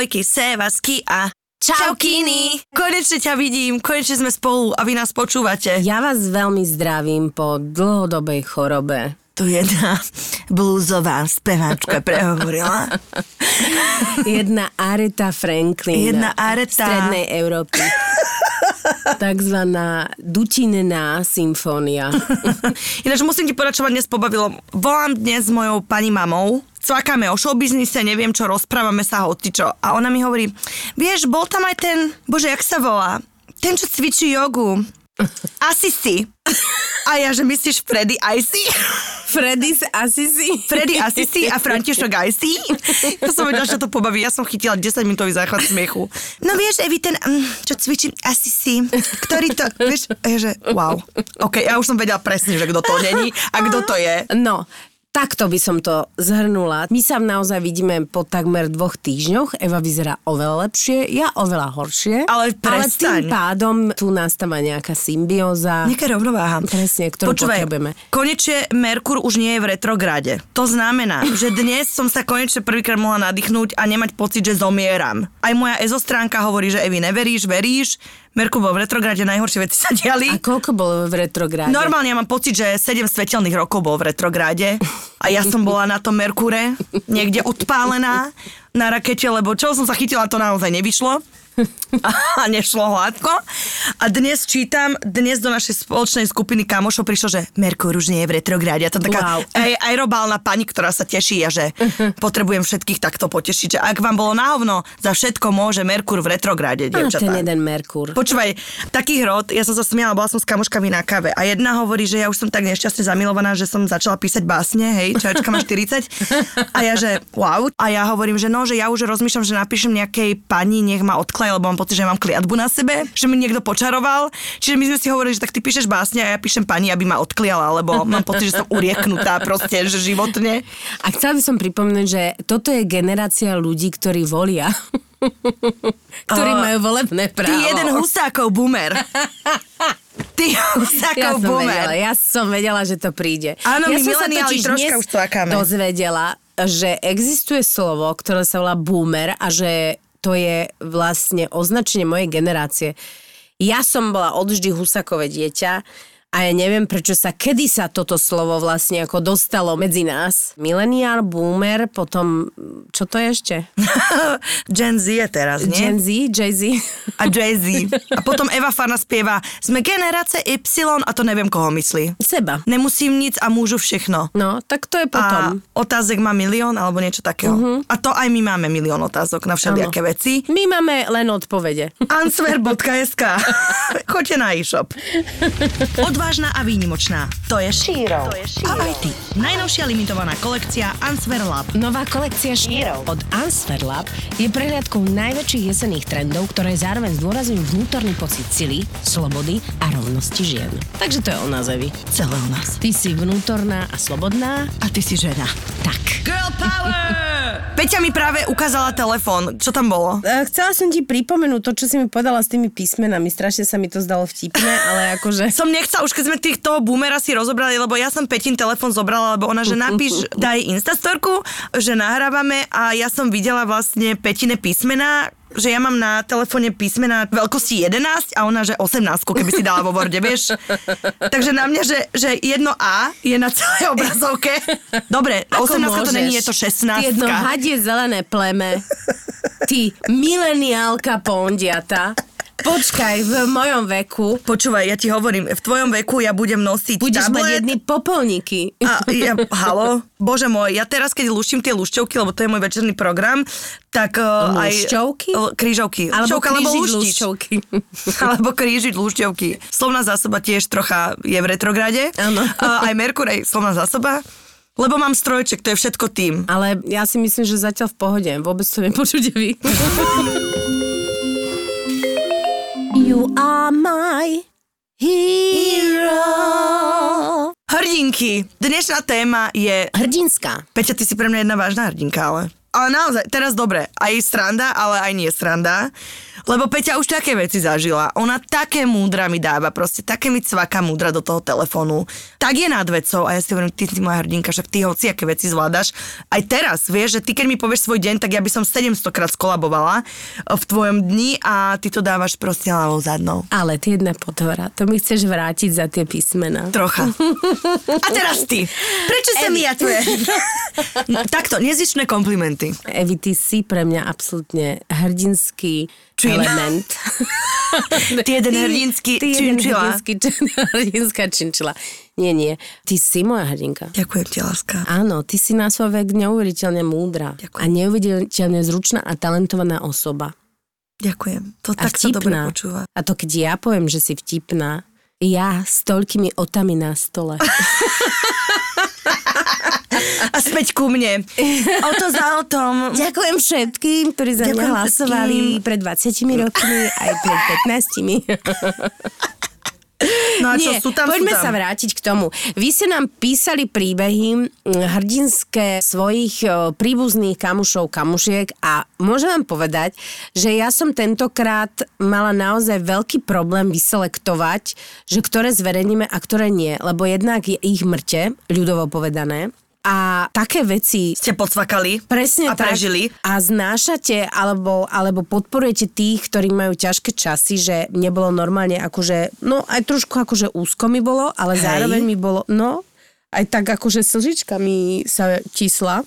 ahojky, sevasky a Čaukiny! Konečne ťa vidím, konečne sme spolu a vy nás počúvate. Ja vás veľmi zdravím po dlhodobej chorobe. Tu jedna blúzová speváčka prehovorila. Jedna Areta Franklin. Jedna Areta. Strednej Európy. Takzvaná dutinná symfónia. Ináč musím ti povedať, čo ma dnes pobavilo. Volám dnes s mojou pani mamou, cvakáme o showbiznise, neviem čo, rozprávame sa hocičo. A ona mi hovorí, vieš, bol tam aj ten, bože, jak sa volá? Ten, čo cvičí jogu. Asi si. A ja, že myslíš Freddy Icy? Freddy z Assisi. Freddy Assisi a František Icy? To som vedela, že to pobaví. Ja som chytila 10 minútový záchvat smiechu. No vieš, Evi, ten, mm, čo cvičí Assisi, ktorý to, vieš, ja, že wow. OK, ja už som vedela presne, že kto to není a kto to je. No, Takto by som to zhrnula. My sa naozaj vidíme po takmer dvoch týždňoch. Eva vyzerá oveľa lepšie, ja oveľa horšie. Ale prestaň. Ale tým pádom tu nastáva nejaká symbióza. Nejaká rovnováha. Presne, ktorú Počúvaj, potrebujeme. konečne Merkur už nie je v retrograde. To znamená, že dnes som sa konečne prvýkrát mohla nadýchnúť a nemať pocit, že zomieram. Aj moja ezostránka hovorí, že Evi, neveríš, veríš. Merkur bol v retrograde, najhoršie veci sa diali. A koľko bolo v retrográde? Normálne ja mám pocit, že 7 svetelných rokov bol v retrográde a ja som bola na tom Merkure, niekde odpálená na rakete, lebo čo som sa chytila, to naozaj nevyšlo a nešlo hladko. A dnes čítam, dnes do našej spoločnej skupiny kamošov prišlo, že Merkur už nie je v retrográde. A to taká Wow. aj, aerobálna pani, ktorá sa teší a že potrebujem všetkých takto potešiť. Že ak vám bolo na hovno, za všetko môže Merkur v retrográde, Á, dievčatá. ten jeden Merkur. Počúvaj, taký hrot, ja som sa smiala, bola som s kamoškami na kave a jedna hovorí, že ja už som tak nešťastne zamilovaná, že som začala písať básne, hej, čajočka má 40. A ja, že wow. A ja hovorím, že no, že ja už rozmýšľam, že napíšem nejakej pani, nech ma odklej, lebo mám pocit, že mám kliatbu na sebe, že mi niekto počaroval. Čiže my sme si hovorili, že tak ty píšeš básne a ja píšem pani, aby ma odkliala, lebo mám pocit, že som urieknutá proste, že životne. A chcela by som pripomnúť, že toto je generácia ľudí, ktorí volia. ktorí majú volebné právo. Ty jeden husákov boomer. Ty ja husákov som, boomer. vedela, ja som vedela, že to príde. Áno, ja my mileniáli troška už dozvedela, že existuje slovo, ktoré sa volá boomer a že to je vlastne označenie mojej generácie. Ja som bola odvždy husakové dieťa a ja neviem, prečo sa, kedy sa toto slovo vlastne ako dostalo medzi nás. Millennial, boomer, potom, čo to je ešte? Gen Z je teraz, nie? Gen Z, Jay-Z. a Jay-Z. A potom Eva Farna spieva Sme generácia Y a to neviem, koho myslí. Seba. Nemusím nic a môžu všechno. No, tak to je potom. A otázek má milión alebo niečo takého. Uh-huh. A to aj my máme milión otázok na všelijaké veci. My máme len odpovede. answer.sk Choďte na e-shop. Odvážna a výnimočná. To je Šíro. A aj ty. Najnovšia limitovaná kolekcia Answer Lab. Nová kolekcia štírov od Answer Lab je prehliadkou najväčších jesenných trendov, ktoré zároveň zdôrazňujú vnútorný pocit sily, slobody a rovnosti žien. Takže to je o nás, Evi. Celé u nás. Ty si vnútorná a slobodná. A ty si žena. Tak. Girl power! Peťa mi práve ukázala telefón. Čo tam bolo? E, Chcela som ti pripomenúť to, čo si mi povedala s tými písmenami. Strašne sa mi to zdalo vtipné, ale akože... Som nechcela, už keď sme tých toho boomera si rozobrali, lebo ja som Petin telefón zobrala, lebo ona, že napíš, daj instastorku, že nahrávame a ja som videla vlastne Petine písmená, že ja mám na telefóne písmena veľkosti 11 a ona, že 18, keby si dala vo Worde, vieš. Takže na mňa, že, že jedno A je na celej obrazovke. Dobre, Ako 18 to není, je môžeš? to 16. Ty jedno hadie zelené pleme. Ty mileniálka pondiata. Počkaj, v mojom veku Počúvaj, ja ti hovorím, v tvojom veku ja budem nosiť budeš tablet, mať jedny popolníky. A ja, halo, bože môj, ja teraz, keď luštím tie lušťovky, lebo to je môj večerný program, tak uh, aj... Lušťovky? L- Krížovky. Alebo Lušťovka, alebo luštič. lušťovky. alebo krížiť lušťovky. Slovná zásoba tiež trocha je v retrograde. Áno. A aj Merkurej, slovná zásoba. Lebo mám strojček, to je všetko tým. Ale ja si myslím, že zatiaľ v pohode. Vôbec to nepočujete vy. you are my hero. Hrdinky. Dnešná téma je... Hrdinská. Peťa, ty si pre mňa jedna vážna hrdinka, ale... Ale naozaj, teraz dobre, aj sranda, ale aj nie sranda. Lebo Peťa už také veci zažila. Ona také múdra mi dáva, proste také mi cvaká múdra do toho telefónu. Tak je nad vecou a ja si hovorím, ty si moja hrdinka, však ty hoci aké veci zvládaš. Aj teraz, vieš, že ty keď mi povieš svoj deň, tak ja by som 700 krát skolabovala v tvojom dni a ty to dávaš proste hlavou zadnou. Ale ty jedna potvora, to mi chceš vrátiť za tie písmena. Trocha. A teraz ty. Prečo sa mi ja tvoje? Takto, nezičné komplimenty. Evi, ty si pre mňa absolútne hrdinský Čin. element. Ty jeden hrdinský ty jeden činčila. hrdinská činčila. Nie, nie. Ty si moja hrdinka. Ďakujem ti, láska. Áno, ty si na svoj vek neuveriteľne múdra. Ďakujem. A neuveriteľne zručná a talentovaná osoba. Ďakujem. To A tak sa dobre vtipná. počúva. A to keď ja poviem, že si vtipná, ja s toľkými otami na stole. A späť ku mne. O to za o tom. Ďakujem všetkým, ktorí za mňa hlasovali pred 20 rokmi, aj pred 15. No a čo, Nie, sú tam, poďme sú tam. sa vrátiť k tomu. Vy ste nám písali príbehy hrdinské svojich príbuzných kamušov, kamušiek a môžem vám povedať, že ja som tentokrát mala naozaj veľký problém vyselektovať, že ktoré zverejníme a ktoré nie, lebo jednak je ich mŕte, ľudovo povedané, a také veci Ste podsvakali Presne a tak. prežili. A znášate alebo, alebo podporujete tých, ktorí majú ťažké časy, že nebolo normálne akože, no aj trošku akože úzko mi bolo, ale Hej. zároveň mi bolo, no, aj tak akože slžička mi sa čísla.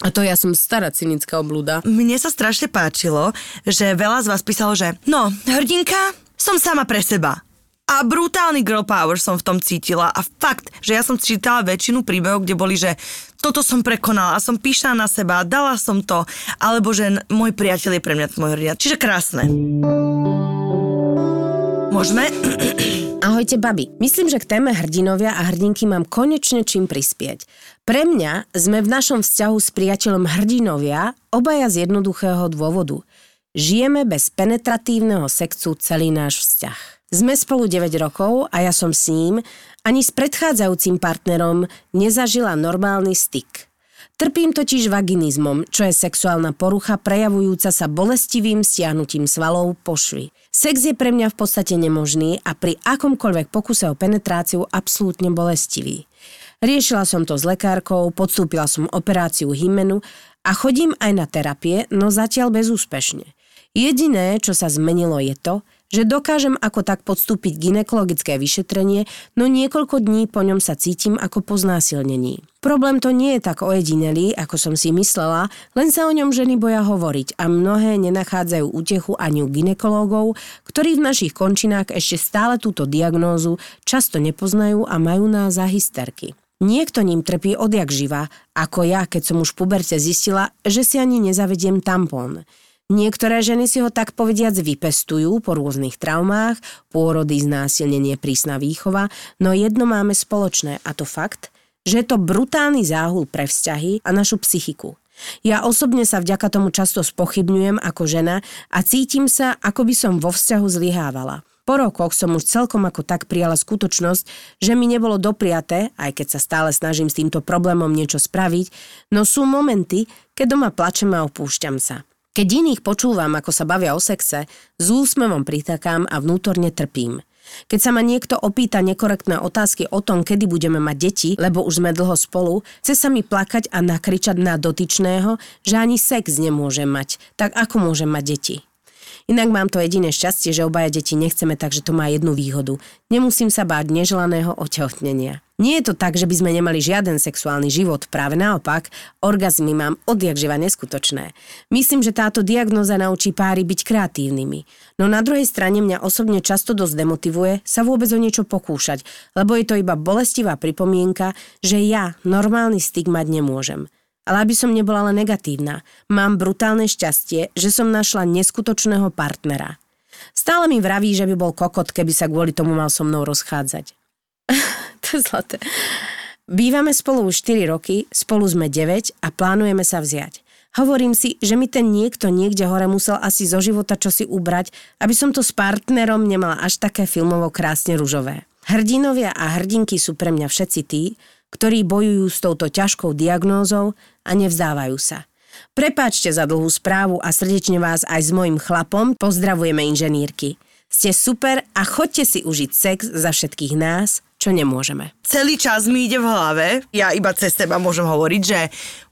A to ja som stará cynická oblúda. Mne sa strašne páčilo, že veľa z vás písalo, že no, hrdinka, som sama pre seba. A brutálny girl power som v tom cítila a fakt, že ja som čítala väčšinu príbehov, kde boli, že toto som prekonala a som pyšná na seba, dala som to, alebo že môj priateľ je pre mňa môj hrdina. Čiže krásne. Môžeme? Ahojte, babi. Myslím, že k téme hrdinovia a hrdinky mám konečne čím prispieť. Pre mňa sme v našom vzťahu s priateľom hrdinovia obaja z jednoduchého dôvodu. Žijeme bez penetratívneho sexu celý náš vzťah. Sme spolu 9 rokov a ja som s ním ani s predchádzajúcim partnerom nezažila normálny styk. Trpím totiž vaginizmom, čo je sexuálna porucha prejavujúca sa bolestivým stiahnutím svalov pošvy. Sex je pre mňa v podstate nemožný a pri akomkoľvek pokuse o penetráciu absolútne bolestivý. Riešila som to s lekárkou, podstúpila som operáciu hymenu a chodím aj na terapie, no zatiaľ bezúspešne. Jediné, čo sa zmenilo je to, že dokážem ako tak podstúpiť ginekologické vyšetrenie, no niekoľko dní po ňom sa cítim ako po znásilnení. Problém to nie je tak ojedinelý, ako som si myslela, len sa o ňom ženy boja hovoriť a mnohé nenachádzajú útechu ani u ginekológov, ktorí v našich končinách ešte stále túto diagnózu často nepoznajú a majú nás za hysterky. Niekto ním trpí odjak živa, ako ja, keď som už v puberte zistila, že si ani nezavediem tampón. Niektoré ženy si ho tak povediac vypestujú po rôznych traumách, pôrody, znásilnenie, prísna výchova, no jedno máme spoločné a to fakt, že je to brutálny záhul pre vzťahy a našu psychiku. Ja osobne sa vďaka tomu často spochybňujem ako žena a cítim sa, ako by som vo vzťahu zlyhávala. Po rokoch som už celkom ako tak prijala skutočnosť, že mi nebolo dopriaté, aj keď sa stále snažím s týmto problémom niečo spraviť, no sú momenty, keď doma plačem a opúšťam sa. Keď iných počúvam, ako sa bavia o sexe, s úsmevom pritakám a vnútorne trpím. Keď sa ma niekto opýta nekorektné otázky o tom, kedy budeme mať deti, lebo už sme dlho spolu, chce sa mi plakať a nakričať na dotyčného, že ani sex nemôžem mať, tak ako môžem mať deti. Inak mám to jediné šťastie, že obaja deti nechceme, takže to má jednu výhodu. Nemusím sa báť neželaného otehotnenia. Nie je to tak, že by sme nemali žiaden sexuálny život, práve naopak, orgazmy mám odjak živa neskutočné. Myslím, že táto diagnoza naučí páry byť kreatívnymi. No na druhej strane mňa osobne často dosť demotivuje sa vôbec o niečo pokúšať, lebo je to iba bolestivá pripomienka, že ja normálny styk mať nemôžem. Ale aby som nebola len negatívna, mám brutálne šťastie, že som našla neskutočného partnera. Stále mi vraví, že by bol kokot, keby sa kvôli tomu mal so mnou rozchádzať. to je zlaté. Bývame spolu už 4 roky, spolu sme 9 a plánujeme sa vziať. Hovorím si, že mi ten niekto niekde hore musel asi zo života čosi ubrať, aby som to s partnerom nemala až také filmovo krásne ružové. Hrdinovia a hrdinky sú pre mňa všetci tí, ktorí bojujú s touto ťažkou diagnózou a nevzdávajú sa. Prepáčte za dlhú správu a srdečne vás aj s mojim chlapom pozdravujeme inženýrky. Ste super a chodte si užiť sex za všetkých nás, čo nemôžeme. Celý čas mi ide v hlave, ja iba cez teba môžem hovoriť, že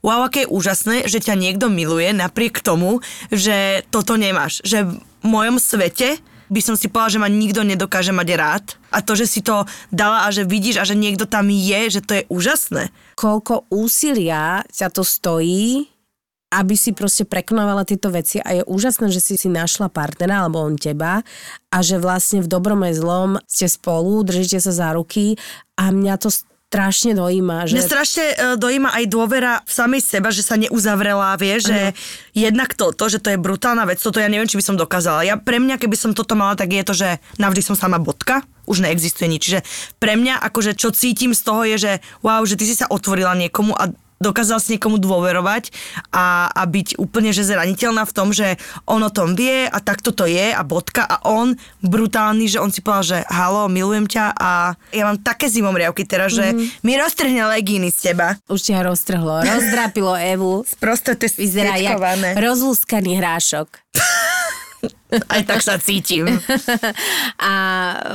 wow, aké je úžasné, že ťa niekto miluje napriek tomu, že toto nemáš. Že v mojom svete by som si povedala, že ma nikto nedokáže mať rád. A to, že si to dala a že vidíš a že niekto tam je, že to je úžasné. Koľko úsilia ťa to stojí, aby si proste prekonávala tieto veci a je úžasné, že si si našla partnera alebo on teba a že vlastne v dobrom aj zlom ste spolu, držíte sa za ruky a mňa to strašne dojíma. Že... Mňa strašne uh, dojíma aj dôvera v samej seba, že sa neuzavrela, vie, že jednak toto, že to je brutálna vec, toto ja neviem, či by som dokázala. Ja pre mňa, keby som toto mala, tak je to, že navždy som sama bodka, už neexistuje nič. Čiže pre mňa, akože čo cítim z toho je, že wow, že ty si sa otvorila niekomu a dokázal si niekomu dôverovať a, a byť úplne že zraniteľná v tom, že on o tom vie a takto to je a bodka a on brutálny, že on si povedal, že halo, milujem ťa a ja mám také zimomriavky teraz, že mm-hmm. mi roztrhne legíny z teba. Už ťa roztrhlo, rozdrapilo Evu. Proste to je Vyzerá jak rozlúskaný hrášok. Aj tak sa cítim. A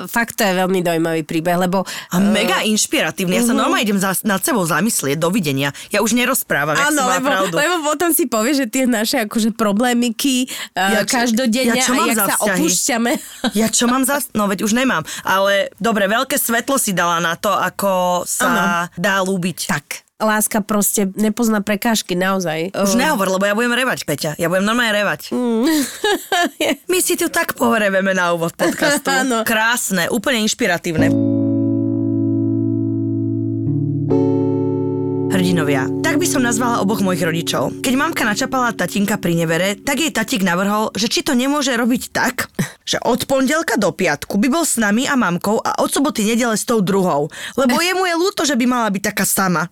fakt to je veľmi dojímavý príbeh, lebo... A mega inšpiratívny. Ja sa normálne idem za, nad sebou zamyslieť. Dovidenia. Ja už nerozprávam, Áno, lebo, pravdu. lebo potom si povie, že tie naše akože problémiky Ja ja, čo- každodenne ja čo a jak sa vzťahy? opúšťame. Ja čo mám za... No veď už nemám. Ale dobre, veľké svetlo si dala na to, ako sa dá lúbiť. tak, láska proste nepozná prekážky, naozaj. Už nehovor, lebo ja budem revať, Peťa. Ja budem normálne revať. My si tu tak pohreveme na úvod podcastu. Áno. Krásne, úplne inšpiratívne. Hrdinovia. Tak by som nazvala oboch mojich rodičov. Keď mamka načapala tatinka pri nevere, tak jej tatík navrhol, že či to nemôže robiť tak, že od pondelka do piatku by bol s nami a mamkou a od soboty nedele s tou druhou. Lebo jemu je ľúto, že by mala byť taká sama.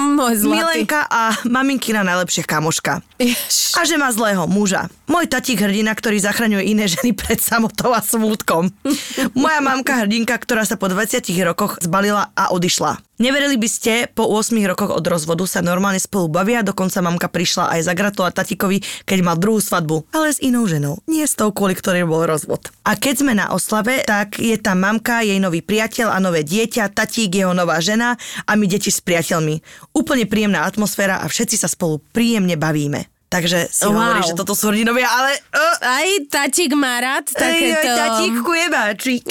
Môj zlatý. Milenka a maminkina najlepšia kamoška. Jež. A že má zlého muža. Môj tatík hrdina, ktorý zachraňuje iné ženy pred samotou a smútkom. Moja mamka hrdinka, ktorá sa po 20 rokoch zbalila a odišla. Neverili by ste, po 8 rokoch od rozvodu sa normálne spolu bavia, dokonca mamka prišla aj zagratulovať tatikovi, keď mal druhú svadbu, ale s inou ženou, nie s tou, kvôli ktorej bol rozvod. A keď sme na oslave, tak je tam mamka, jej nový priateľ a nové dieťa, tatík, jeho nová žena a my deti s priateľmi. Úplne príjemná atmosféra a všetci sa spolu príjemne bavíme. Takže si Wow. hovorí, že toto sú hrdinovia, ale... Uh, Aj tatík má rád takéto... Ej, tatíku je báčik.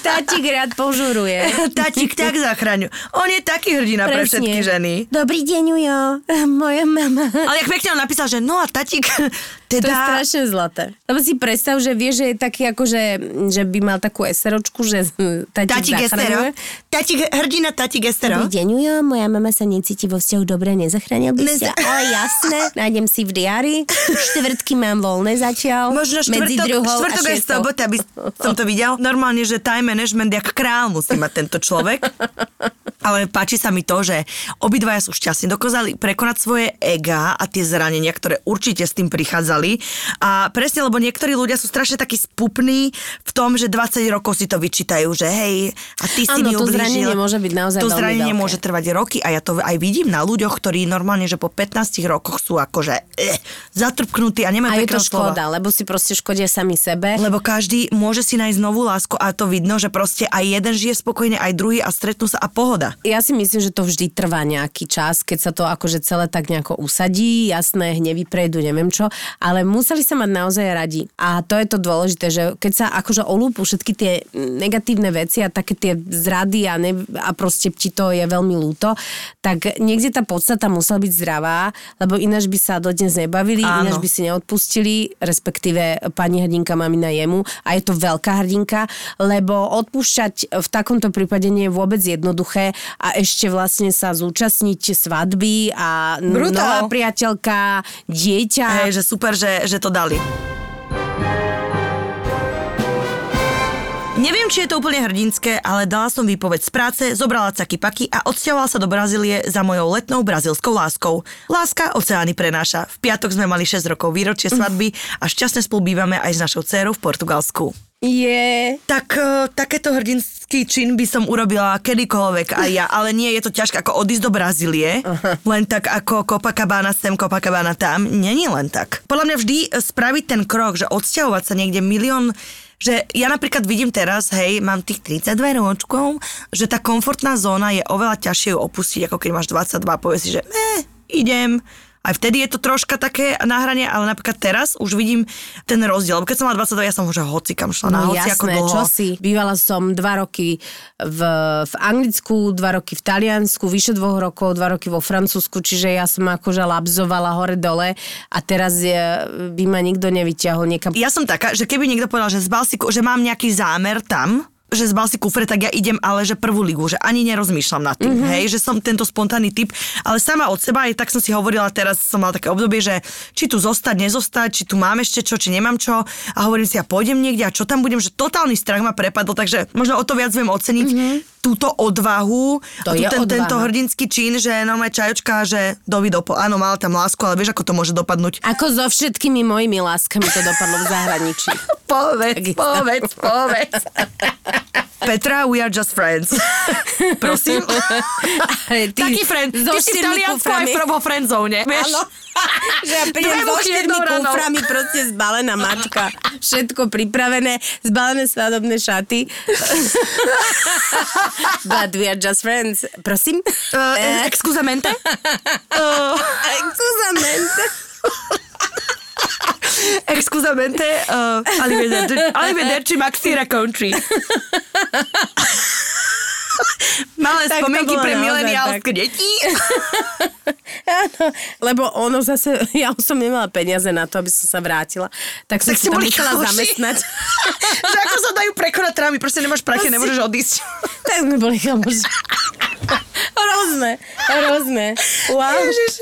Tatík rád požuruje. Tatík tak zachraňuje. On je taký hrdina pre Presne. všetky ženy. Dobrý deň, Ujo. Moja mama. Ale jak pekne on napísal, že no a tatík To je teda... strašne zlaté. Lebo si predstav, že vie, že je taký ako, že, že by mal takú eseročku, že tatík, Tatík Estero. zachraňuje. Tatík, hrdina tatík Estero. Dobrý deň, Ujo. Moja mama sa necíti vo vzťahu dobre, nezachránil by sa. Ale jasné, nájdem si v diári. Štvrtky mám voľné zatiaľ. Možno medzi štvrtok, druhou štvrtok a sobota by som to videl. Normálne, že time management jak král musí mať tento človek. Ale páči sa mi to, že obidvaja sú šťastní. Dokázali prekonať svoje ega a tie zranenia, ktoré určite s tým prichádzali. A presne, lebo niektorí ľudia sú strašne takí spupní v tom, že 20 rokov si to vyčítajú, že hej, a ty si Áno, mi to ublížil. zranenie môže byť naozaj To zranenie veľké. môže trvať roky a ja to aj vidím na ľuďoch, ktorí normálne, že po 15 rokoch sú akože eh, zatrpknutí a nemajú A je to slova. škoda, lebo si proste škodia sami sebe. Lebo každý môže si nájsť novú lásku a to vidno, že proste aj jeden žije spokojne, aj druhý a stretnú sa a pohoda. Ja si myslím, že to vždy trvá nejaký čas, keď sa to akože celé tak nejako usadí, jasné, hnevy prejdú, neviem čo, ale museli sa mať naozaj radi. A to je to dôležité, že keď sa akože olúpu všetky tie negatívne veci a také tie zrady a, ne, a proste ti to je veľmi ľúto, tak niekde tá podstata musela byť zdravá, lebo ináč by sa dodnes nebavili, Áno. ináč by si neodpustili, respektíve pani hrdinka mamina jemu a je to veľká hrdinka, lebo odpúšťať v takomto prípade nie je vôbec jednoduché a ešte vlastne sa zúčastniť svadby a Brutál. nová priateľka, dieťa. Hej, že super, že, že to dali. Neviem, či je to úplne hrdinské, ale dala som výpoveď z práce, zobrala caky paky a odsťahovala sa do Brazílie za mojou letnou brazilskou láskou. Láska oceány prenáša. V piatok sme mali 6 rokov výročie svadby a šťastne spolu bývame aj s našou dcérou v Portugalsku. Je. Tak uh, takéto hrdinský čin by som urobila kedykoľvek aj ja, ale nie je to ťažké ako odísť do Brazílie, len tak ako Copacabana sem, Copacabana tam. Není len tak. Podľa mňa vždy spraviť ten krok, že odsťahovať sa niekde milión že ja napríklad vidím teraz, hej, mám tých 32 ročkov, že tá komfortná zóna je oveľa ťažšie ju opustiť, ako keď máš 22, povieš si, že eh, idem, aj vtedy je to troška také nahranie, ale napríklad teraz už vidím ten rozdiel. Lebo keď som mala 22, ja som už hoci kam šla, na No hoci ako jasné, dlho. čo si. Bývala som dva roky v, v Anglicku, dva roky v Taliansku, vyše dvoch rokov, dva roky vo Francúzsku, čiže ja som akože labzovala hore-dole a teraz je, by ma nikto nevyťahol niekam. Ja som taká, že keby niekto povedal, že zbal si, ku- že mám nejaký zámer tam, že zbal si kufre, tak ja idem, ale že prvú ligu, že ani nerozmýšľam nad tým, mm-hmm. hej, že som tento spontánny typ, ale sama od seba, aj tak som si hovorila, teraz som mala také obdobie, že či tu zostať, nezostať, či tu mám ešte čo, či nemám čo a hovorím si, ja pôjdem niekde a čo tam budem, že totálny strach ma prepadol, takže možno o to viac viem oceniť mm-hmm. Túto odvahu, To a je ten, odvaha. tento hrdinský čin, že normálne čajočka, že dovi dopo, áno, mala tam lásku, ale vieš, ako to môže dopadnúť. Ako so všetkými mojimi láskami to dopadlo v zahraničí. Povedz, povedz, povedz. Petra, we are just friends. Prosím. Ale ty Taký friend. so Ty si v Taliansku aj v- friendzone, vieš? Áno. Že ja prídem so štyrmi kuframi, proste zbalená mačka. Všetko pripravené, zbalené svadobné šaty. But we are just friends. Prosím? Uh, excusamente? Uh, Excusamente. Excusamente. Uh, arrivederci, arrivederci Maxi Country. Malé Tak spomienky pre mileniálske deti. Áno, lebo ono zase, ja už som nemala peniaze na to, aby som sa vrátila, tak som Tak si ste tam musela kamoši. zamestnať. že ako sa dajú prekonať trámy, proste nemáš prachy, nemôžeš odísť. tak sme boli kamoši. Hrozné, hrozné. Wow. Ježiš.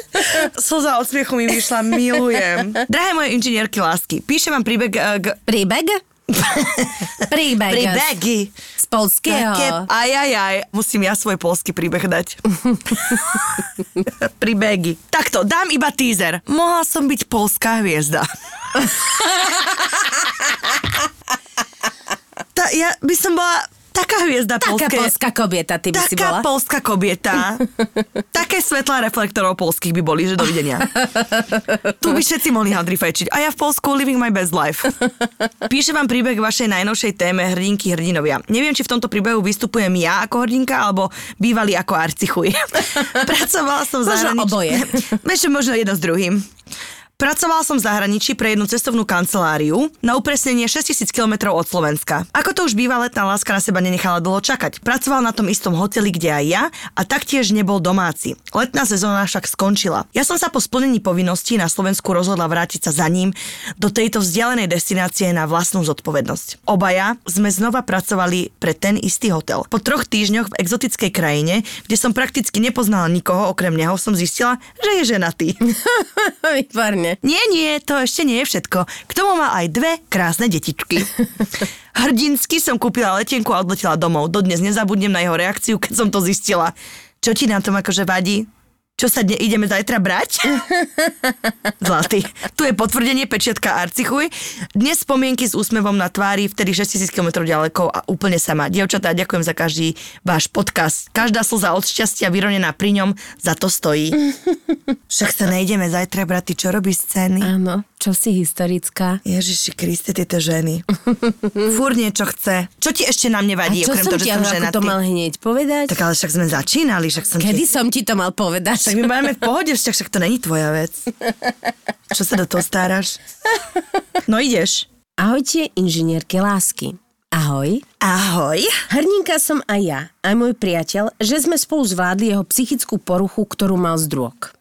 Slza od smiechu mi vyšla, milujem. Drahé moje inžinierky lásky, píšem vám príbeh uh, g- Príbeh? Príbeh. príbehy. Z polského. Také, aj, aj, aj. Musím ja svoj polský príbeh dať. Príbehy. Takto, dám iba teaser. Mohla som byť polská hviezda. Ta, ja by som bola taká hviezda Taká polské. polská kobieta, ty by si bola. Taká polská kobieta. Také svetlá reflektorov polských by boli, že dovidenia. Tu by všetci mohli handry fajčiť. A ja v Polsku living my best life. Píšem vám príbeh vašej najnovšej téme hrdinky hrdinovia. Neviem, či v tomto príbehu vystupujem ja ako hrdinka, alebo bývalý ako arcichuj. Pracovala som v Možno oboje. Vieš, možno jedno s druhým. Pracovala som v zahraničí pre jednu cestovnú kanceláriu na upresnenie 6000 km od Slovenska. Ako to už býva, letná láska na seba nenechala dlho čakať. Pracoval na tom istom hoteli, kde aj ja a taktiež nebol domáci. Letná sezóna však skončila. Ja som sa po splnení povinností na Slovensku rozhodla vrátiť sa za ním do tejto vzdialenej destinácie na vlastnú zodpovednosť. Obaja sme znova pracovali pre ten istý hotel. Po troch týždňoch v exotickej krajine, kde som prakticky nepoznala nikoho okrem neho, som zistila, že je ženatý. Výborne. Nie, nie, to ešte nie je všetko. K tomu má aj dve krásne detičky. Hrdinsky som kúpila letenku a odletela domov. Dodnes nezabudnem na jeho reakciu, keď som to zistila. Čo ti na tom akože vadí? Čo sa dne, ideme zajtra brať? Zlatý. Tu je potvrdenie pečiatka Arcichuj. Dnes spomienky s úsmevom na tvári, vtedy 6000 km ďaleko a úplne sama. Dievčatá, ďakujem za každý váš podcast. Každá slza od šťastia vyronená pri ňom za to stojí. Však sa nejdeme zajtra brať, ty čo robíš scény? Áno, čo si historická. Ježiši Kriste, tieto ženy. Fúr niečo chce. Čo ti ešte na mne A vadí, čo okrem toho, že som ženatý? to mal hneď povedať? Tak ale však sme začínali, však som Kedy ti... som ti to mal povedať? Tak my máme v pohode vzťah, však to není tvoja vec. Čo sa do toho staráš? No ideš. Ahojte, inžinierky lásky. Ahoj. Ahoj. Hrdinka som aj ja, aj môj priateľ, že sme spolu zvládli jeho psychickú poruchu, ktorú mal z drog.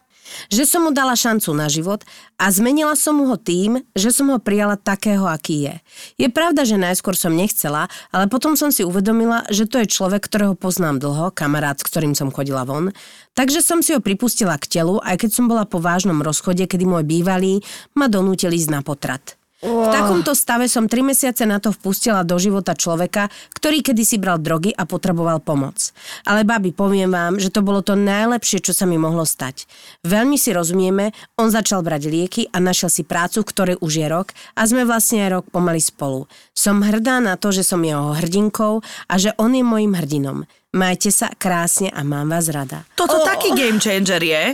Že som mu dala šancu na život a zmenila som ho tým, že som ho prijala takého, aký je. Je pravda, že najskôr som nechcela, ale potom som si uvedomila, že to je človek, ktorého poznám dlho, kamarát, s ktorým som chodila von, takže som si ho pripustila k telu, aj keď som bola po vážnom rozchode, kedy môj bývalý ma donútil ísť na potrat. V takomto stave som 3 mesiace na to vpustila do života človeka, ktorý kedysi bral drogy a potreboval pomoc. Ale babi, poviem vám, že to bolo to najlepšie, čo sa mi mohlo stať. Veľmi si rozumieme, on začal brať lieky a našiel si prácu, ktoré už je rok a sme vlastne aj rok pomaly spolu. Som hrdá na to, že som jeho hrdinkou a že on je mojim hrdinom. Majte sa krásne a mám vás rada. Toto oh. taký game changer je,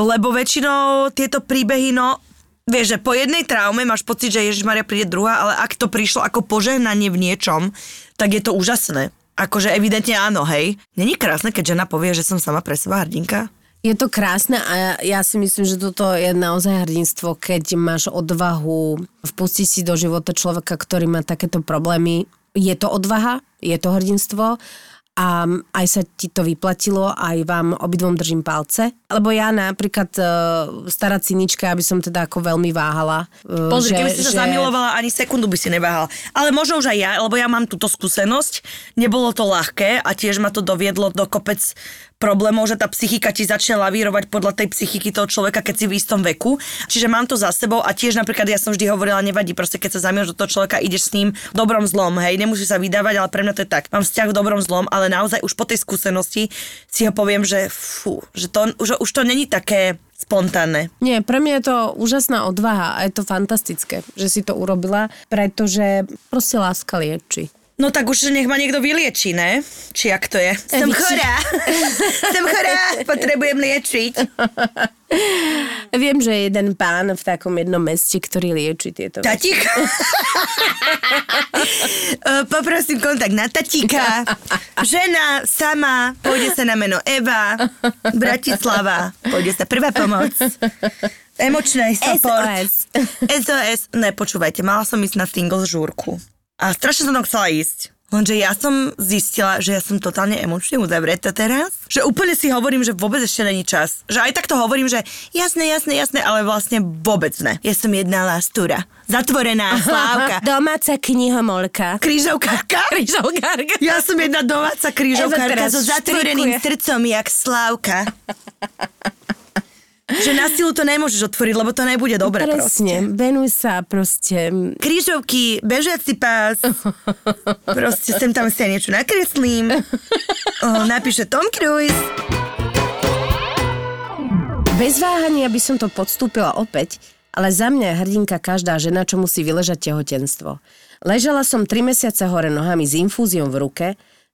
lebo väčšinou tieto príbehy, no vieš, že po jednej traume máš pocit, že Ježiš Maria príde druhá, ale ak to prišlo ako požehnanie v niečom, tak je to úžasné. Akože evidentne áno, hej. Není krásne, keď žena povie, že som sama pre seba hrdinka? Je to krásne a ja, ja si myslím, že toto je naozaj hrdinstvo, keď máš odvahu vpustiť si do života človeka, ktorý má takéto problémy. Je to odvaha, je to hrdinstvo a aj sa ti to vyplatilo, aj vám obidvom držím palce. Lebo ja napríklad uh, stará cynička, aby som teda ako veľmi váhala. Uh, Pozri, že, keby si sa že... zamilovala, ani sekundu by si neváhala. Ale možno už aj ja, lebo ja mám túto skúsenosť. Nebolo to ľahké a tiež ma to doviedlo do kopec problémov, že tá psychika ti začne lavírovať podľa tej psychiky toho človeka, keď si v istom veku. Čiže mám to za sebou a tiež napríklad ja som vždy hovorila, nevadí, proste keď sa zamiluješ do toho človeka, ideš s ním dobrom zlom, hej, nemusí sa vydávať, ale pre mňa to je tak. Mám vzťah v dobrom zlom, ale naozaj už po tej skúsenosti si ho poviem, že fú, že to, že už to není také spontánne. Nie, pre mňa je to úžasná odvaha a je to fantastické, že si to urobila, pretože proste láska lieči. No tak už nech ma niekto vylieči, ne? Či jak to je? Som chorá. Som chorá, potrebujem liečiť. Viem, že je jeden pán v takom jednom meste, ktorý lieči tieto Tatík? Poprosím kontakt na tatíka. Žena sama, pôjde sa na meno Eva. Bratislava, pôjde sa prvá pomoc. Emočný support. SOS. SOS. Ne, počúvajte, mala som ísť na single žúrku. A strašne som tam chcela ísť. Lenže ja som zistila, že ja som totálne emočne uzavretá teraz. Že úplne si hovorím, že vôbec ešte není čas. Že aj takto hovorím, že jasné, jasné, jasné, ale vlastne vôbec ne. Ja som jedna lastúra. Zatvorená, slávka. Domáca knihomolka. Krížovkárka? Krížovkárka. Ja som jedna domáca krížovkárka so zatvoreným srdcom, jak Slávka. Že na silu to nemôžeš otvoriť, lebo to nebude dobre Presne, proste. venuj sa proste. Krížovky, bežiaci pás, proste sem tam si niečo nakreslím, napíše Tom Cruise. Bez váhania by som to podstúpila opäť, ale za mňa je hrdinka každá žena, čo musí vyležať tehotenstvo. Ležala som 3 mesiace hore nohami s infúziou v ruke,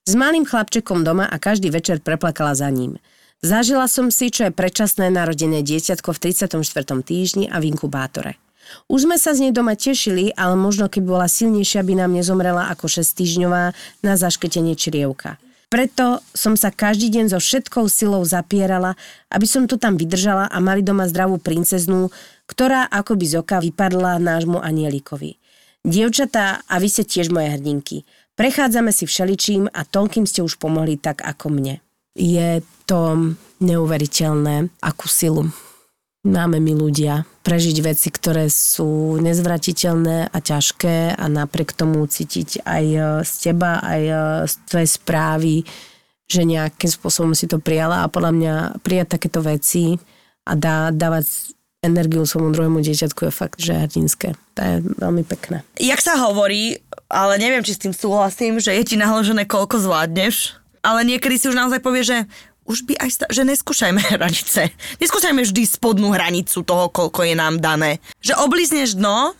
s malým chlapčekom doma a každý večer preplakala za ním. Zažila som si, čo je predčasné narodené dieťatko v 34. týždni a v inkubátore. Už sme sa z nej doma tešili, ale možno keby bola silnejšia, by nám nezomrela ako 6 týždňová na zašketenie črievka. Preto som sa každý deň so všetkou silou zapierala, aby som to tam vydržala a mali doma zdravú princeznú, ktorá akoby z oka vypadla nášmu anielikovi. Dievčatá, a vy ste tiež moje hrdinky. Prechádzame si všeličím a toľkým ste už pomohli tak ako mne je to neuveriteľné, akú silu máme my ľudia prežiť veci, ktoré sú nezvratiteľné a ťažké a napriek tomu cítiť aj e, z teba, aj e, z tvojej správy, že nejakým spôsobom si to prijala a podľa mňa prijať takéto veci a dá, dávať energiu svojmu druhému dieťatku je fakt, že hrdinské. To je veľmi pekné. Jak sa hovorí, ale neviem, či s tým súhlasím, že je ti nahložené, koľko zvládneš, ale niekedy si už naozaj povie, že už by aj, sta- že neskúšajme hranice. Neskúšajme vždy spodnú hranicu toho, koľko je nám dané. Že oblizneš dno,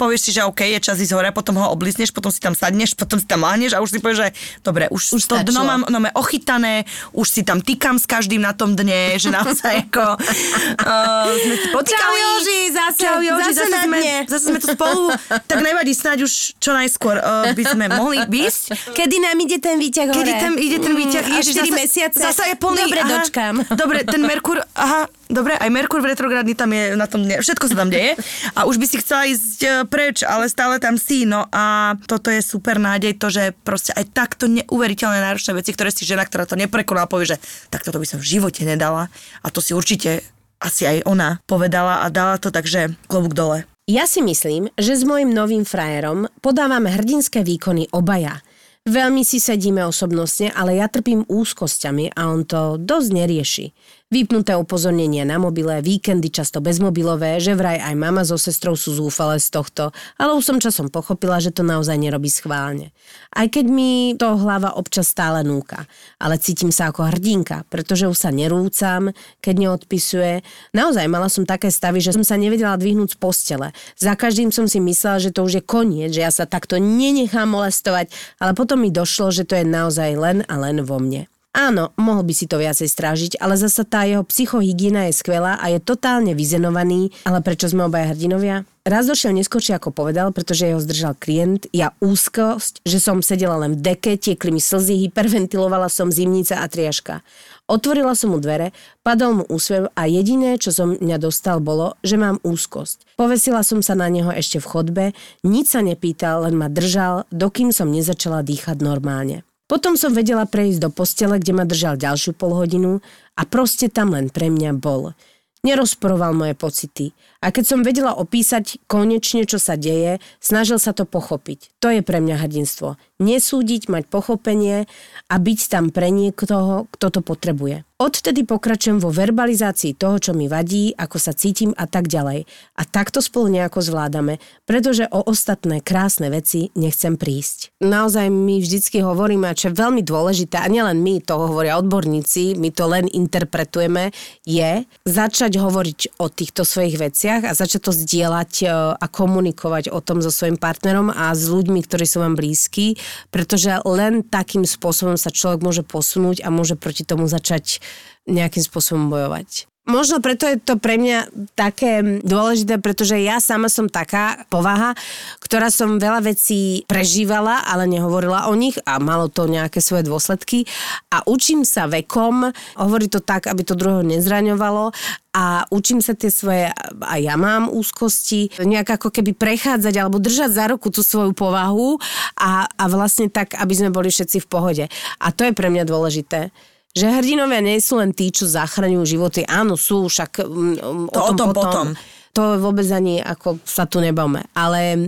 povieš si, že OK, je čas ísť hore, potom ho oblizneš, potom si tam sadneš, potom si tam láhneš a už si povieš, že dobre, už, už to stačilo. dno mám no, ochytané, už si tam týkam s každým na tom dne, že naozaj ako uh, sme si potýkali. Čau Joži, zase, Čau Joži, zase, zase, sme, dne. zase sme tu spolu, tak nevadí, snáď už čo najskôr uh, by sme mohli ísť. Kedy nám ide ten výťah hore? Kedy ten, ide ten výťah? Mm, Ježiš, 4 zasa, mesiace. Zasa je plný. Dobre, aha, dočkám. Dobre, ten Merkur, aha, dobre, aj Merkur v retrogradný tam je na tom dne, všetko sa tam deje a už by si chcela ísť e, preč, ale stále tam si, no a toto je super nádej, to, že proste aj takto neuveriteľné náročné veci, ktoré si žena, ktorá to neprekonala, povie, že tak toto by som v živote nedala a to si určite asi aj ona povedala a dala to, takže klobúk dole. Ja si myslím, že s mojim novým frajerom podávame hrdinské výkony obaja. Veľmi si sedíme osobnostne, ale ja trpím úzkosťami a on to dosť nerieši. Vypnuté upozornenia na mobile, víkendy často bezmobilové, že vraj aj mama so sestrou sú zúfale z tohto, ale už som časom pochopila, že to naozaj nerobí schválne. Aj keď mi to hlava občas stále núka, ale cítim sa ako hrdinka, pretože už sa nerúcam, keď neodpisuje. Naozaj mala som také stavy, že som sa nevedela dvihnúť z postele. Za každým som si myslela, že to už je koniec, že ja sa takto nenechám molestovať, ale potom mi došlo, že to je naozaj len a len vo mne. Áno, mohol by si to viacej strážiť, ale zasa tá jeho psychohygiena je skvelá a je totálne vyzenovaný. Ale prečo sme obaja hrdinovia? Raz došiel neskôršie, ako povedal, pretože jeho zdržal klient. Ja úzkosť, že som sedela len v deke, tiekli mi slzy, hyperventilovala som zimnica a triaška. Otvorila som mu dvere, padol mu úsmev a jediné, čo som mňa dostal, bolo, že mám úzkosť. Povesila som sa na neho ešte v chodbe, nič sa nepýtal, len ma držal, dokým som nezačala dýchať normálne. Potom som vedela prejsť do postele, kde ma držal ďalšiu polhodinu a proste tam len pre mňa bol. Nerozporoval moje pocity. A keď som vedela opísať konečne, čo sa deje, snažil sa to pochopiť. To je pre mňa hrdinstvo. Nesúdiť, mať pochopenie a byť tam pre niekoho, kto to potrebuje. Odtedy pokračujem vo verbalizácii toho, čo mi vadí, ako sa cítim a tak ďalej. A takto spolu nejako zvládame, pretože o ostatné krásne veci nechcem prísť. Naozaj my vždycky hovoríme, čo je veľmi dôležité, a nielen my, to hovoria odborníci, my to len interpretujeme, je začať hovoriť o týchto svojich veciach a začať to zdieľať e, a komunikovať o tom so svojim partnerom a s ľuďmi, ktorí sú vám blízki, pretože len takým spôsobom sa človek môže posunúť a môže proti tomu začať nejakým spôsobom bojovať. Možno preto je to pre mňa také dôležité, pretože ja sama som taká povaha, ktorá som veľa vecí prežívala, ale nehovorila o nich a malo to nejaké svoje dôsledky. A učím sa vekom, hovorí to tak, aby to druhého nezraňovalo. A učím sa tie svoje, a ja mám úzkosti, nejak ako keby prechádzať alebo držať za ruku tú svoju povahu a, a vlastne tak, aby sme boli všetci v pohode. A to je pre mňa dôležité že hrdinovia nie sú len tí, čo zachraňujú životy. Áno, sú, však um, to o tom, o tom potom. potom. To vôbec ani ako sa tu nebavme. Ale e,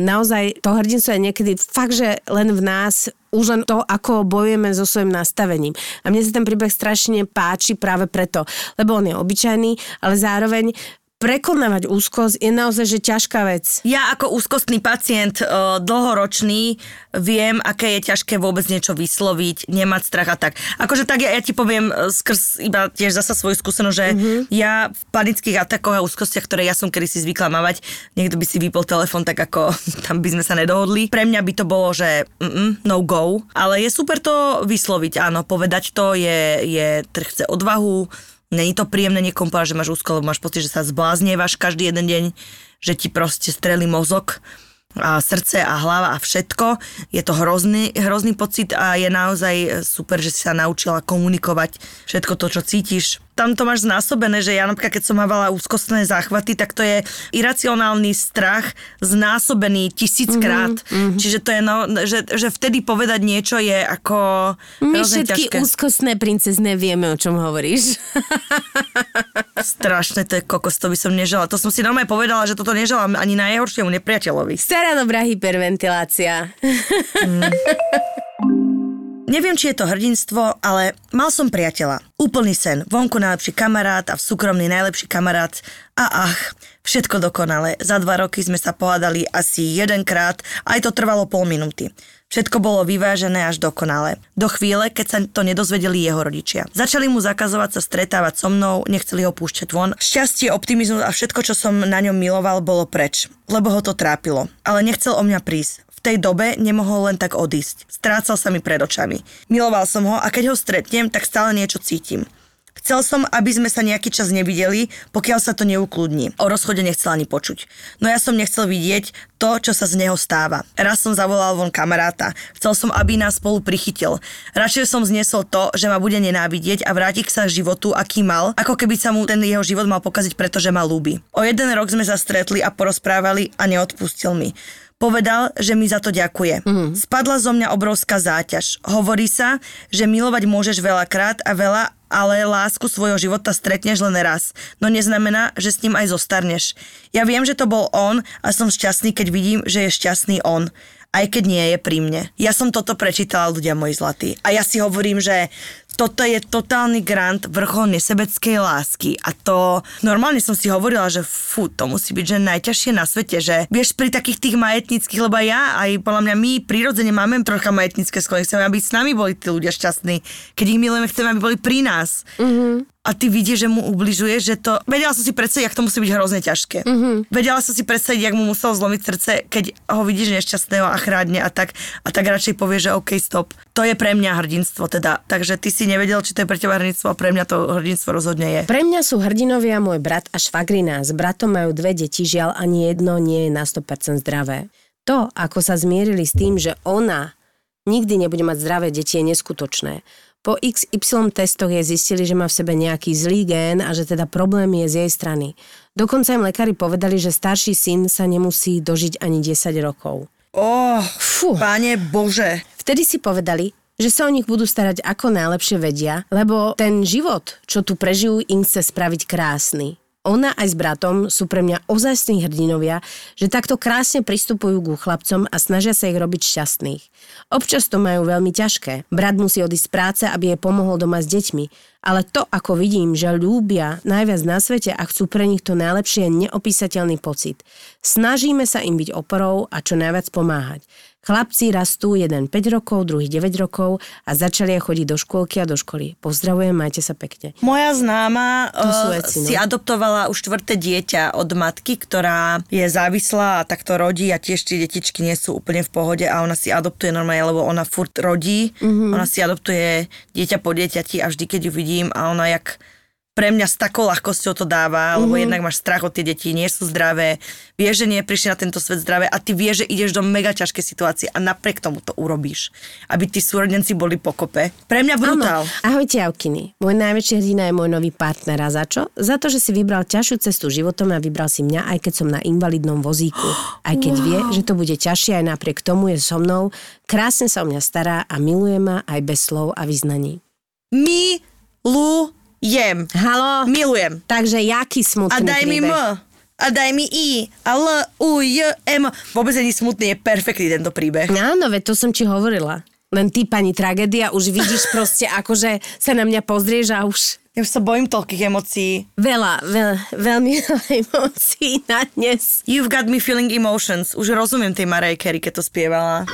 naozaj to hrdinstvo je niekedy fakt, že len v nás už len to, ako bojujeme so svojím nastavením. A mne sa ten príbeh strašne páči práve preto, lebo on je obyčajný, ale zároveň prekonávať úzkosť je naozaj že ťažká vec. Ja ako úzkostný pacient e, dlhoročný viem, aké je ťažké vôbec niečo vysloviť, nemať strach a tak. Akože tak ja, ja ti poviem e, skrz iba tiež zasa svoju skúsenosť, že mm-hmm. ja v panických atakoch a úzkostiach, ktoré ja som kedy si zvykla mávať, niekto by si vypol telefon tak ako tam by sme sa nedohodli. Pre mňa by to bolo, že no go, ale je super to vysloviť, áno, povedať to je, je chce odvahu, Není to príjemné niekomu povedať, že máš úzko, lebo máš pocit, že sa zbláznievaš každý jeden deň, že ti proste strelí mozog a srdce a hlava a všetko. Je to hrozný, hrozný pocit a je naozaj super, že si sa naučila komunikovať všetko to, čo cítiš tam to máš znásobené, že ja napríklad, keď som mávala úzkostné záchvaty, tak to je iracionálny strach znásobený tisíckrát. Mm-hmm. Čiže to je, no, že, že vtedy povedať niečo je ako My všetky ťažké. úzkostné princezné vieme, o čom hovoríš. Strašné, to je kokos, to by som nežala. To som si normálne povedala, že toto neželám ani najhoršiemu nepriateľovi. Stará dobrá hyperventilácia. Mm. Neviem, či je to hrdinstvo, ale mal som priateľa. Úplný sen. Vonku najlepší kamarát a v súkromný najlepší kamarát. A ach, všetko dokonale. Za dva roky sme sa pohádali asi jedenkrát, aj to trvalo pol minúty. Všetko bolo vyvážené až dokonale. Do chvíle, keď sa to nedozvedeli jeho rodičia. Začali mu zakazovať sa stretávať so mnou, nechceli ho púšťať von. Šťastie, optimizmus a všetko, čo som na ňom miloval, bolo preč, lebo ho to trápilo. Ale nechcel o mňa prísť tej dobe nemohol len tak odísť. Strácal sa mi pred očami. Miloval som ho a keď ho stretnem, tak stále niečo cítim. Chcel som, aby sme sa nejaký čas nevideli, pokiaľ sa to neukludní. O rozchode nechcel ani počuť. No ja som nechcel vidieť to, čo sa z neho stáva. Raz som zavolal von kamaráta. Chcel som, aby nás spolu prichytil. Radšej som zniesol to, že ma bude nenávidieť a vrátiť sa k životu, aký mal, ako keby sa mu ten jeho život mal pokaziť, pretože ma ľúbi. O jeden rok sme sa stretli a porozprávali a neodpustil mi. Povedal, že mi za to ďakuje. Mm. Spadla zo mňa obrovská záťaž. Hovorí sa, že milovať môžeš veľakrát a veľa, ale lásku svojho života stretneš len raz. No neznamená, že s ním aj zostarneš. Ja viem, že to bol on a som šťastný, keď vidím, že je šťastný on aj keď nie je pri mne. Ja som toto prečítala, ľudia moji zlatí. A ja si hovorím, že toto je totálny grant vrcholne sebeckej lásky a to normálne som si hovorila, že fú, to musí byť že najťažšie na svete, že vieš pri takých tých majetnických, lebo ja aj podľa mňa my prirodzene máme trocha majetnické sklony, chceme, aby s nami boli tí ľudia šťastní. Keď ich milujeme, chceme, aby boli pri nás. Mm-hmm a ty vidíš, že mu ubližuje, že to... Vedela som si predstaviť, jak to musí byť hrozne ťažké. Mm-hmm. Vedela som si predstaviť, jak mu muselo zlomiť srdce, keď ho vidíš nešťastného a chrádne a tak, a tak radšej povie, že OK, stop. To je pre mňa hrdinstvo teda. Takže ty si nevedel, či to je pre teba hrdinstvo a pre mňa to hrdinstvo rozhodne je. Pre mňa sú hrdinovia môj brat a švagrina. S bratom majú dve deti, žiaľ ani jedno nie je na 100% zdravé. To, ako sa zmierili s tým, že ona nikdy nebude mať zdravé deti, je neskutočné. Po XY testoch je zistili, že má v sebe nejaký zlý gén a že teda problém je z jej strany. Dokonca im lekári povedali, že starší syn sa nemusí dožiť ani 10 rokov. Oh, Fú. páne Bože. Vtedy si povedali, že sa o nich budú starať ako najlepšie vedia, lebo ten život, čo tu prežijú, im chce spraviť krásny. Ona aj s bratom sú pre mňa ozajstní hrdinovia, že takto krásne pristupujú ku chlapcom a snažia sa ich robiť šťastných. Občas to majú veľmi ťažké. Brat musí odísť z práce, aby jej pomohol doma s deťmi. Ale to, ako vidím, že ľúbia najviac na svete a chcú pre nich to najlepšie, je neopísateľný pocit. Snažíme sa im byť oporou a čo najviac pomáhať. Chlapci rastú, jeden 5 rokov, druhý 9 rokov a začali chodiť do škôlky a do školy. Pozdravujem, majte sa pekne. Moja známa uh, veci, no? si adoptovala už štvrté dieťa od matky, ktorá je závislá a takto rodí a tiež tie detičky nie sú úplne v pohode a ona si adoptuje normálne, lebo ona furt rodí, mm-hmm. ona si adoptuje dieťa po dieťati a vždy, keď ju vidím a ona jak pre mňa s takou ľahkosťou to dáva, lebo mm-hmm. jednak máš strach od tie deti, nie sú zdravé, vieš, že nie prišli na tento svet zdravé a ty vieš, že ideš do mega ťažkej situácie a napriek tomu to urobíš, aby tí súrodenci boli pokope. Pre mňa brutál. Áno. Ahojte, Javkiny. Môj najväčší hrdina je môj nový partner. A za čo? Za to, že si vybral ťažšiu cestu životom a vybral si mňa, aj keď som na invalidnom vozíku. Aj keď wow. vie, že to bude ťažšie, aj napriek tomu je so mnou. Krásne sa o mňa stará a miluje ma aj bez slov a vyznaní. Milu jem. Halo? Milujem. Takže jaký smutný A daj príbeh? mi M. A daj mi I. A L, U, J, M. Vôbec není smutný, je perfektný tento príbeh. Áno, veď to som ti hovorila. Len ty, pani tragédia, už vidíš proste, akože sa na mňa pozrieš a už... Ja už sa bojím toľkých emócií. Veľa, veľa, veľmi veľa emócií na dnes. You've got me feeling emotions. Už rozumiem tej Mariah Carey, keď to spievala.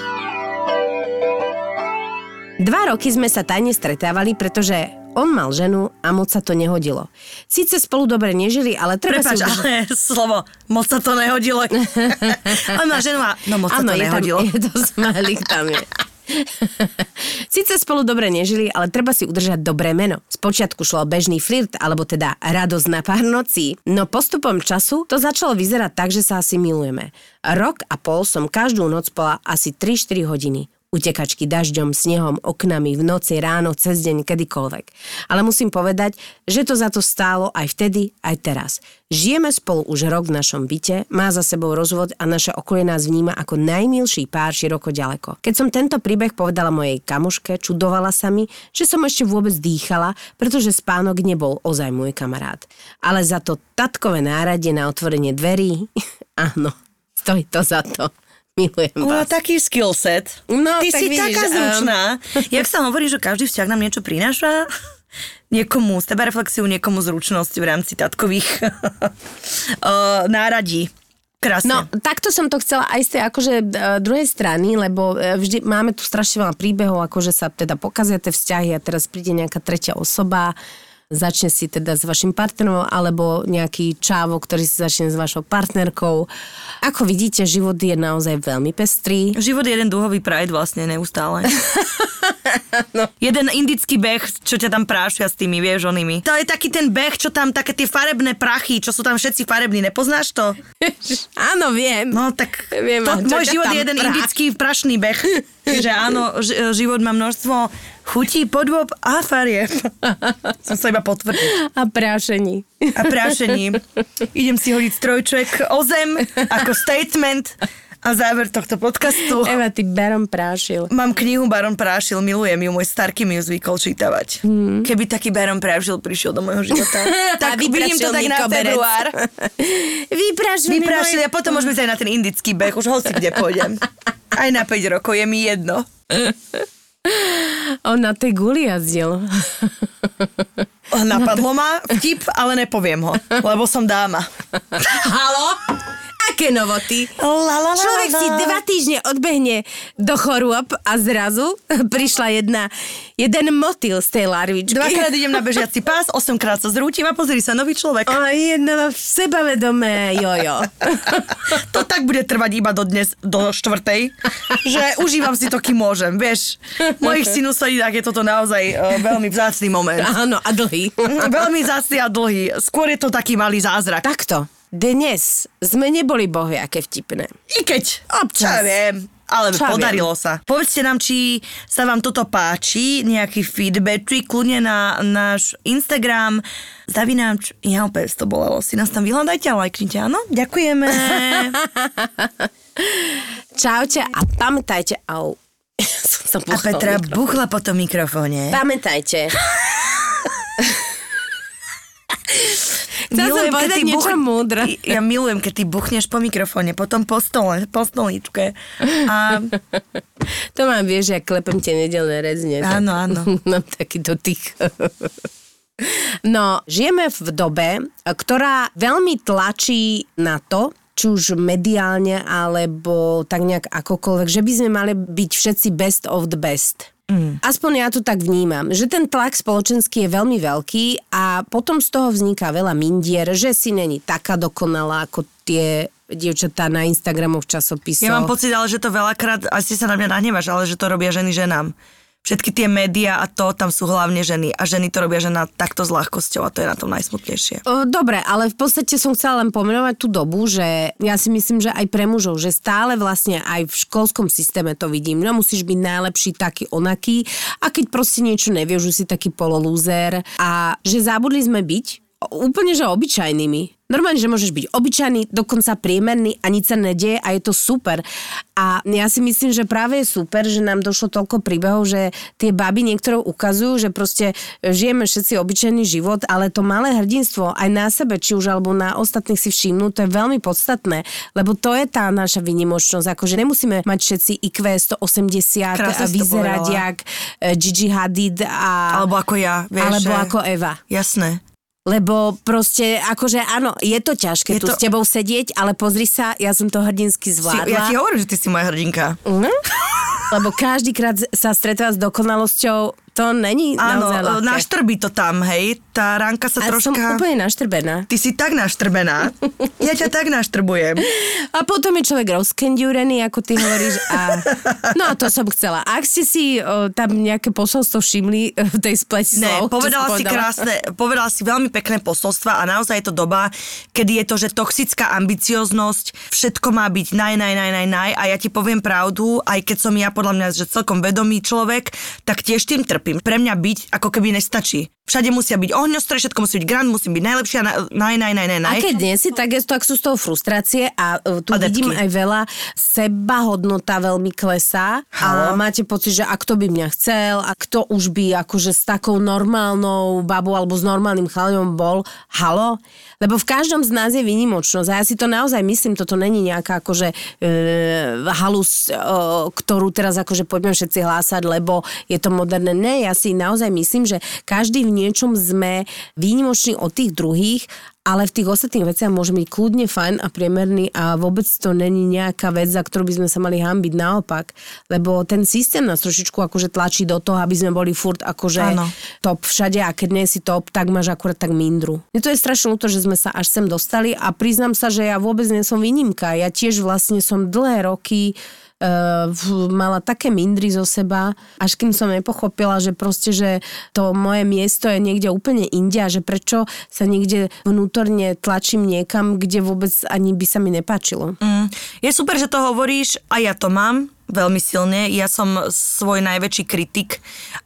Dva roky sme sa tajne stretávali, pretože on mal ženu a moc sa to nehodilo. Síce spolu dobre nežili, ale treba Prepač, si... ale slovo, moc sa to nehodilo. On má ženu a no moc sa Áno, to je tam, nehodilo. je to smajlik tam je. Sice spolu dobre nežili, ale treba si udržať dobré meno. Spočiatku šlo o bežný flirt, alebo teda radosť na pár nocí. No postupom času to začalo vyzerať tak, že sa asi milujeme. Rok a pol som každú noc spala asi 3-4 hodiny. Utekačky dažďom, snehom, oknami, v noci, ráno, cez deň, kedykoľvek. Ale musím povedať, že to za to stálo aj vtedy, aj teraz. Žijeme spolu už rok v našom byte, má za sebou rozvod a naše okolie nás vníma ako najmilší pár široko ďaleko. Keď som tento príbeh povedala mojej kamoške, čudovala sa mi, že som ešte vôbec dýchala, pretože spánok nebol ozaj môj kamarát. Ale za to tatkové náradie na otvorenie dverí, áno, stojí to za to. Milujem vás. taký skill set. No, Ty tak si vidíš, taká um, zručná. Jak sa hovorí, že každý vzťah nám niečo prináša, niekomu seba reflexiu, niekomu zručnosť v rámci tatkových uh, náradí. Krásne. No, takto som to chcela aj z tej akože e, druhej strany, lebo e, vždy máme tu strašne veľa príbehov, akože sa teda pokazia tie vzťahy a teraz príde nejaká tretia osoba, začne si teda s vašim partnerom alebo nejaký čávo, ktorý si začne s vašou partnerkou. Ako vidíte, život je naozaj veľmi pestrý. Život je jeden dúhový pride vlastne neustále. no. Jeden indický beh, čo ťa tam prášia s tými, vieš, onými. To je taký ten beh, čo tam, také tie farebné prachy, čo sú tam všetci farební, nepoznáš to? Áno, viem. No tak Viem, to, môj život je jeden prá- indický prašný beh. že áno, život má množstvo chutí, podôb a farieb. Som sa iba potvrdiť. A prášení. A prášení. Idem si hodiť strojček o zem ako statement a záver tohto podcastu. Eva, ty Baron prášil. Mám knihu Baron Prášil, milujem ju, môj starky mi ju zvykol čítavať. Hmm. Keby taký Baron Prášil prišiel do môjho života, tak vidím to tak na február. Vyprašil mi Vyprášil môj... a potom môžeme ísť aj na ten indický beh, už hoci kde pôjdem. Aj na 5 rokov, je mi jedno. On na tej guli jazdil. Napadlo ma vtip, ale nepoviem ho, lebo som dáma. Halo? Aké novoty? La, la, la, Človek la. si dva týždne odbehne do chorôb a zrazu prišla jedna, jeden motýl z tej larvičky. Dvakrát idem na bežiaci pás, osemkrát sa zrútim a pozri sa, nový človek. A jedno sebavedomé jojo. To tak bude trvať iba do dnes, do štvrtej, že užívam si to, kým môžem, vieš. Mojich sinusoidách je toto naozaj uh, veľmi vzácný moment. Áno, a dlhý. veľmi vzácný a dlhý. Skôr je to taký malý zázrak. Takto. Dnes sme neboli bohviaké vtipné. I keď, Občas. ja viem, ale Čo podarilo sa. Povedzte nám, či sa vám toto páči, nejaký feedback, či kľudne na náš Instagram, zavináč, ja opäť to bolelo, si nás tam vyhľadajte a lajknite, áno? Ďakujeme. Čaute a pamätajte, au. Som A Petra mikrofón. buchla po tom mikrofóne. Pamätajte. Chcela som Milujem, povedať niečo múdre. Ja milujem, keď ty buchneš po mikrofóne, potom po stole, po stolíčke. A To mám, vieš, ja klepem tie nedelné rezne. Áno, áno. Mám taký dotyk. No, žijeme v dobe, ktorá veľmi tlačí na to, či už mediálne, alebo tak nejak akokoľvek, že by sme mali byť všetci best of the best. Mm. Aspoň ja to tak vnímam, že ten tlak spoločenský je veľmi veľký a potom z toho vzniká veľa mindier, že si není taká dokonalá ako tie dievčatá na Instagramoch časopisoch. ja mám pocit, ale že to veľakrát, asi sa na mňa nahnevaš, ale že to robia ženy ženám. Všetky tie médiá a to, tam sú hlavne ženy. A ženy to robia žena takto s ľahkosťou a to je na tom najsmutnejšie. Dobre, ale v podstate som chcela len pomenovať tú dobu, že ja si myslím, že aj pre mužov, že stále vlastne aj v školskom systéme to vidím. No musíš byť najlepší taký onaký a keď proste niečo nevieš, už si taký pololúzer a že zabudli sme byť úplne, že obyčajnými. Normálne, že môžeš byť obyčajný, dokonca priemerný a nič sa nedieje a je to super. A ja si myslím, že práve je super, že nám došlo toľko príbehov, že tie baby niektoré ukazujú, že proste žijeme všetci obyčajný život, ale to malé hrdinstvo aj na sebe, či už alebo na ostatných si všimnú, to je veľmi podstatné, lebo to je tá naša výnimočnosť, akože nemusíme mať všetci IQ 180 Krásne a vyzerať jak eh, Gigi Hadid a... Alebo ako ja, vieš. alebo že- ako Eva. Jasné. Lebo proste, akože áno, je to ťažké Je tu to- s tebou sedieť, ale pozri sa, ja som to hrdinsky Si, zvládla. ja ti hovorím, že ty si moja hrdinka. Mhm. Lebo každý krát sa stretáva s dokonalosťou, to není Áno, naozaj ľahké. naštrbí to tam, hej. Tá ránka sa A som troška... úplne naštrbená. Ty si tak naštrbená. Ja ťa tak naštrbujem. A potom je človek rozkendiurený, ako ty hovoríš. A... No a to som chcela. Ak ste si o, tam nejaké posolstvo všimli e, v tej spleti Ne, slov, povedala som si krásne, povedala si veľmi pekné posolstva a naozaj je to doba, kedy je to, že toxická ambicioznosť, všetko má byť naj, naj, naj, naj, naj a ja ti poviem pravdu, aj keď som ja podľa mňa, že celkom vedomý človek, tak tiež tým trpím. Pre mňa byť ako keby nestačí. Všade musia byť ohňostroje, všetko musí byť grand, musí byť najlepšia, na- naj, naj, naj, naj. A keď nie si, tak, je, tak sú z toho frustrácie a uh, tu Adeptky. vidím aj veľa sebahodnota veľmi klesá a Halo? máte pocit, že a kto by mňa chcel a kto už by akože s takou normálnou babou alebo s normálnym chalaňom bol, halo? Lebo v každom z nás je výnimočnosť a ja si to naozaj myslím, toto není nejaká akože e, halus, e, ktorú teraz akože poďme všetci hlásať, lebo je to moderné. Ne, ja si naozaj myslím, že každý v niečom sme výnimoční od tých druhých ale v tých ostatných veciach môže byť kľudne fajn a priemerný a vôbec to není nejaká vec, za ktorú by sme sa mali hambiť naopak, lebo ten systém nás trošičku akože tlačí do toho, aby sme boli furt akože Áno. top všade a keď nie si top, tak máš akurát tak mindru. Mne to je strašne ľúto, že sme sa až sem dostali a priznám sa, že ja vôbec nie som výnimka. Ja tiež vlastne som dlhé roky mala také mindry zo seba, až kým som nepochopila, že proste, že to moje miesto je niekde úplne inde a že prečo sa niekde vnútorne tlačím niekam, kde vôbec ani by sa mi nepáčilo. Mm. Je super, že to hovoríš a ja to mám veľmi silne. Ja som svoj najväčší kritik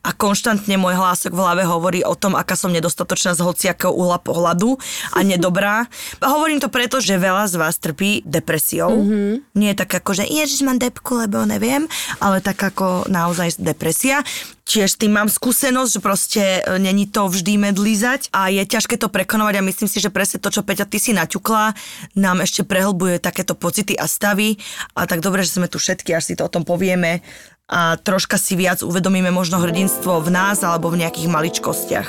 a konštantne môj hlások v hlave hovorí o tom, aká som nedostatočná z hociakého uhla pohľadu a nedobrá. A hovorím to preto, že veľa z vás trpí depresiou. Mm-hmm. Nie je tak ako, že ježiš, mám depku, lebo neviem, ale tak ako naozaj depresia. Tiež tým mám skúsenosť, že proste e, není to vždy medlízať a je ťažké to prekonovať a myslím si, že presne to, čo Peťa, ty si naťukla, nám ešte prehlbuje takéto pocity a stavy a tak dobre, že sme tu všetky, až si to o tom povieme, a troška si viac uvedomíme možno hrdinstvo v nás alebo v nejakých maličkostiach.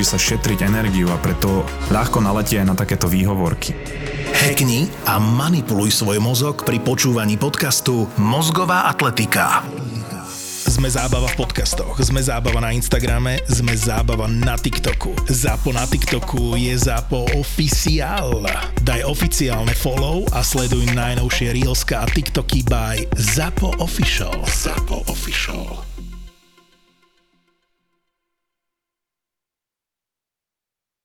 snaží sa šetriť energiu a preto ľahko naletie aj na takéto výhovorky. Hekni a manipuluj svoj mozog pri počúvaní podcastu Mozgová atletika. Sme zábava v podcastoch, sme zábava na Instagrame, sme zábava na TikToku. Zápo na TikToku je Zápo oficiál. Daj oficiálne follow a sleduj najnovšie Reelska a TikToky by Zápo Official. Zápo Official.